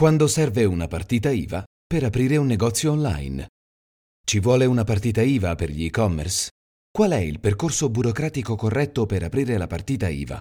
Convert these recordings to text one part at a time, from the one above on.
Quando serve una partita IVA per aprire un negozio online? Ci vuole una partita IVA per gli e-commerce? Qual è il percorso burocratico corretto per aprire la partita IVA?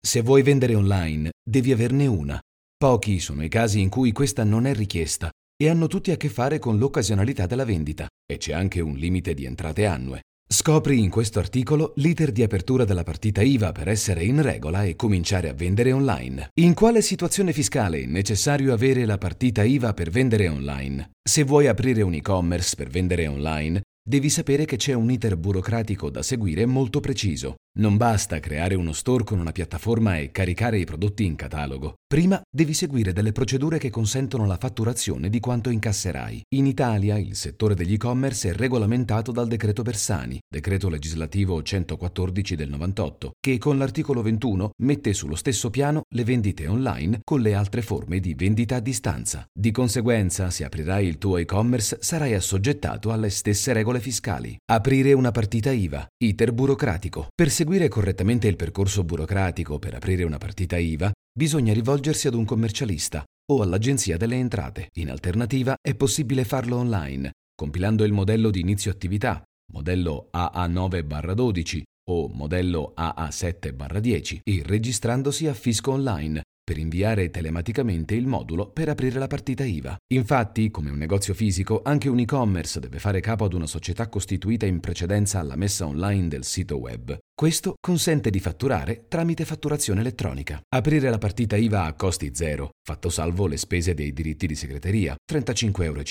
Se vuoi vendere online, devi averne una. Pochi sono i casi in cui questa non è richiesta e hanno tutti a che fare con l'occasionalità della vendita e c'è anche un limite di entrate annue. Scopri in questo articolo l'iter di apertura della partita IVA per essere in regola e cominciare a vendere online. In quale situazione fiscale è necessario avere la partita IVA per vendere online? Se vuoi aprire un e-commerce per vendere online, devi sapere che c'è un iter burocratico da seguire molto preciso. Non basta creare uno store con una piattaforma e caricare i prodotti in catalogo. Prima devi seguire delle procedure che consentono la fatturazione di quanto incasserai. In Italia il settore degli e-commerce è regolamentato dal decreto Bersani, decreto legislativo 114 del 98, che con l'articolo 21 mette sullo stesso piano le vendite online con le altre forme di vendita a distanza. Di conseguenza, se aprirai il tuo e-commerce sarai assoggettato alle stesse regole fiscali. Aprire una partita IVA, iter burocratico. Per seguire correttamente il percorso burocratico per aprire una partita IVA, bisogna rivolgersi ad un commercialista o all'Agenzia delle Entrate. In alternativa è possibile farlo online, compilando il modello di inizio attività, modello AA9-12 o modello AA7-10 e registrandosi a Fisco Online, per inviare telematicamente il modulo per aprire la partita IVA. Infatti, come un negozio fisico, anche un e-commerce deve fare capo ad una società costituita in precedenza alla messa online del sito web. Questo consente di fatturare tramite fatturazione elettronica. Aprire la partita IVA a costi zero, fatto salvo le spese dei diritti di segreteria, 35,50 euro,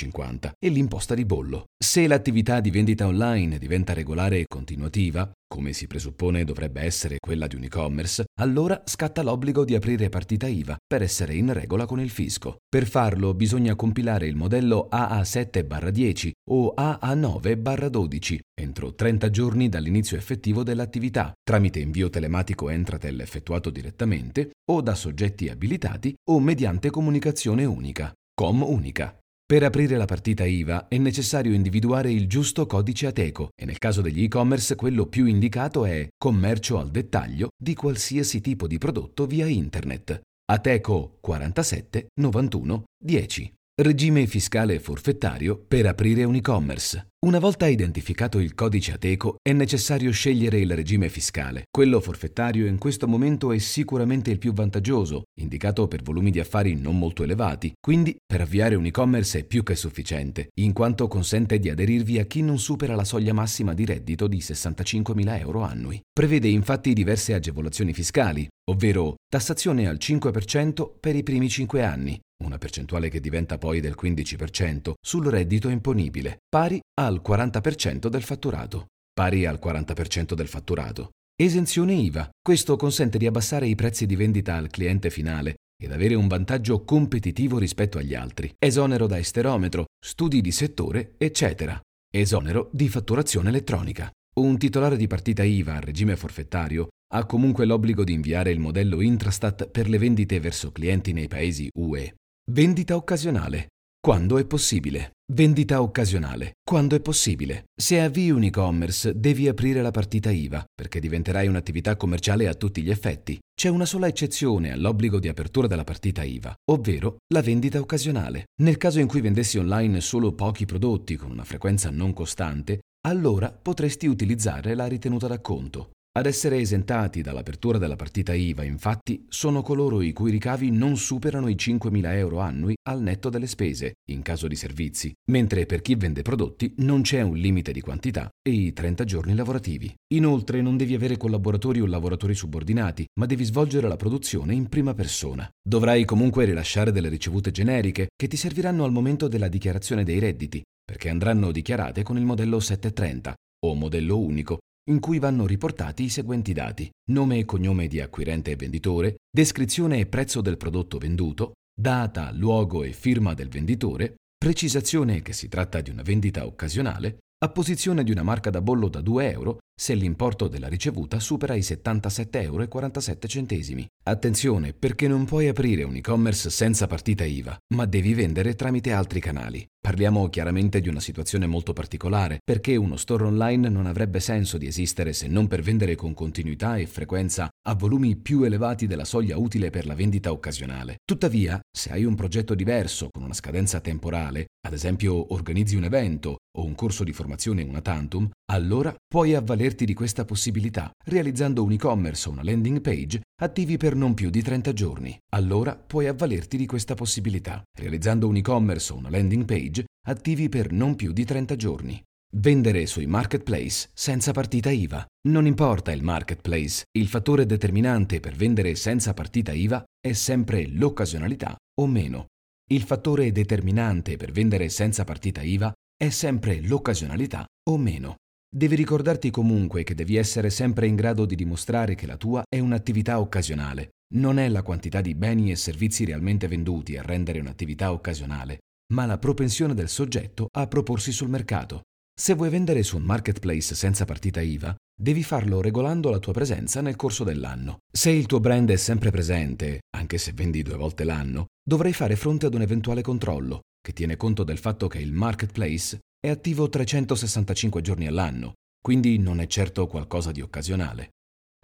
e l'imposta di bollo. Se l'attività di vendita online diventa regolare e continuativa, come si presuppone dovrebbe essere quella di un e-commerce, allora scatta l'obbligo di aprire partita IVA per essere in regola con il fisco. Per farlo bisogna compilare il modello AA7-10 o AA9-12 entro 30 giorni dall'inizio effettivo dell'attività, tramite invio telematico Entratel effettuato direttamente o da soggetti abilitati o mediante comunicazione unica, com unica. Per aprire la partita IVA è necessario individuare il giusto codice ATECO e nel caso degli e-commerce quello più indicato è commercio al dettaglio di qualsiasi tipo di prodotto via internet. ATECO 47 91 10. Regime fiscale forfettario per aprire un e-commerce. Una volta identificato il codice ATECO è necessario scegliere il regime fiscale. Quello forfettario in questo momento è sicuramente il più vantaggioso, indicato per volumi di affari non molto elevati, quindi per avviare un e-commerce è più che sufficiente, in quanto consente di aderirvi a chi non supera la soglia massima di reddito di 65.000 euro annui. Prevede infatti diverse agevolazioni fiscali, ovvero tassazione al 5% per i primi 5 anni, una percentuale che diventa poi del 15% sul reddito imponibile, pari al 40% del fatturato. Pari al 40% del fatturato. Esenzione IVA. Questo consente di abbassare i prezzi di vendita al cliente finale ed avere un vantaggio competitivo rispetto agli altri. Esonero da esterometro, studi di settore, eccetera. Esonero di fatturazione elettronica. Un titolare di partita IVA a regime forfettario ha comunque l'obbligo di inviare il modello Intrastat per le vendite verso clienti nei paesi UE. Vendita occasionale. Quando è possibile. Vendita occasionale. Quando è possibile. Se avvii un e-commerce, devi aprire la partita IVA, perché diventerai un'attività commerciale a tutti gli effetti. C'è una sola eccezione all'obbligo di apertura della partita IVA, ovvero la vendita occasionale. Nel caso in cui vendessi online solo pochi prodotti con una frequenza non costante, allora potresti utilizzare la ritenuta d'acconto. Ad essere esentati dall'apertura della partita IVA, infatti, sono coloro i cui ricavi non superano i 5.000 euro annui al netto delle spese, in caso di servizi, mentre per chi vende prodotti non c'è un limite di quantità e i 30 giorni lavorativi. Inoltre non devi avere collaboratori o lavoratori subordinati, ma devi svolgere la produzione in prima persona. Dovrai comunque rilasciare delle ricevute generiche che ti serviranno al momento della dichiarazione dei redditi, perché andranno dichiarate con il modello 730 o modello unico in cui vanno riportati i seguenti dati: nome e cognome di acquirente e venditore, descrizione e prezzo del prodotto venduto, data, luogo e firma del venditore, precisazione che si tratta di una vendita occasionale, apposizione di una marca da bollo da 2 euro se l'importo della ricevuta supera i 77,47 euro. Attenzione perché non puoi aprire un e-commerce senza partita IVA, ma devi vendere tramite altri canali. Parliamo chiaramente di una situazione molto particolare, perché uno store online non avrebbe senso di esistere se non per vendere con continuità e frequenza a volumi più elevati della soglia utile per la vendita occasionale. Tuttavia, se hai un progetto diverso, con una scadenza temporale, ad esempio organizzi un evento o un corso di formazione una tantum, allora puoi avvalerti di questa possibilità, realizzando un e-commerce o una landing page attivi per non più di 30 giorni. Allora puoi avvalerti di questa possibilità, realizzando un e-commerce o una landing page attivi per non più di 30 giorni. Vendere sui marketplace senza partita IVA. Non importa il marketplace, il fattore determinante per vendere senza partita IVA è sempre l'occasionalità o meno. Il fattore determinante per vendere senza partita IVA è sempre l'occasionalità o meno. Devi ricordarti comunque che devi essere sempre in grado di dimostrare che la tua è un'attività occasionale. Non è la quantità di beni e servizi realmente venduti a rendere un'attività occasionale, ma la propensione del soggetto a proporsi sul mercato. Se vuoi vendere su un marketplace senza partita IVA, devi farlo regolando la tua presenza nel corso dell'anno. Se il tuo brand è sempre presente, anche se vendi due volte l'anno, dovrai fare fronte ad un eventuale controllo, che tiene conto del fatto che il marketplace è attivo 365 giorni all'anno, quindi non è certo qualcosa di occasionale.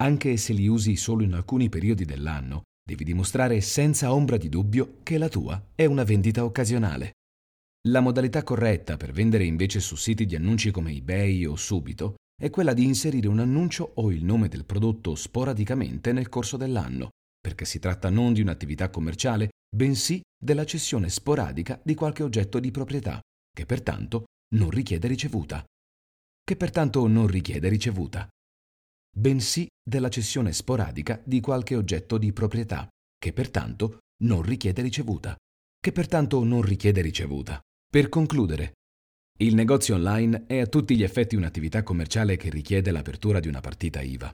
Anche se li usi solo in alcuni periodi dell'anno, devi dimostrare senza ombra di dubbio che la tua è una vendita occasionale. La modalità corretta per vendere invece su siti di annunci come eBay o Subito è quella di inserire un annuncio o il nome del prodotto sporadicamente nel corso dell'anno, perché si tratta non di un'attività commerciale, bensì della cessione sporadica di qualche oggetto di proprietà, che pertanto non richiede ricevuta. Che pertanto non richiede ricevuta. Bensì della cessione sporadica di qualche oggetto di proprietà, che pertanto non richiede ricevuta. Che pertanto non richiede ricevuta. Per concludere, il negozio online è a tutti gli effetti un'attività commerciale che richiede l'apertura di una partita IVA.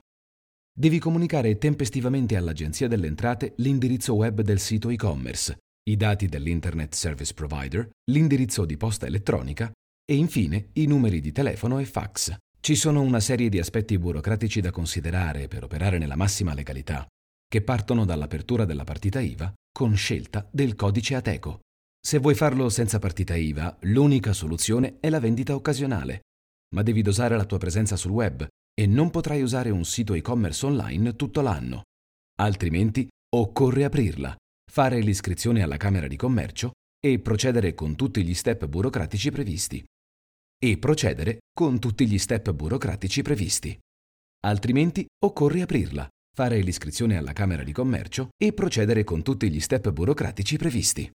Devi comunicare tempestivamente all'Agenzia delle Entrate l'indirizzo web del sito e-commerce, i dati dell'Internet Service Provider, l'indirizzo di posta elettronica e infine i numeri di telefono e fax. Ci sono una serie di aspetti burocratici da considerare per operare nella massima legalità, che partono dall'apertura della partita IVA con scelta del codice ATECO. Se vuoi farlo senza partita IVA, l'unica soluzione è la vendita occasionale. Ma devi dosare la tua presenza sul web e non potrai usare un sito e-commerce online tutto l'anno. Altrimenti occorre aprirla, fare l'iscrizione alla Camera di Commercio e procedere con tutti gli step burocratici previsti. E procedere con tutti gli step burocratici previsti. Altrimenti occorre aprirla, fare l'iscrizione alla Camera di Commercio e procedere con tutti gli step burocratici previsti.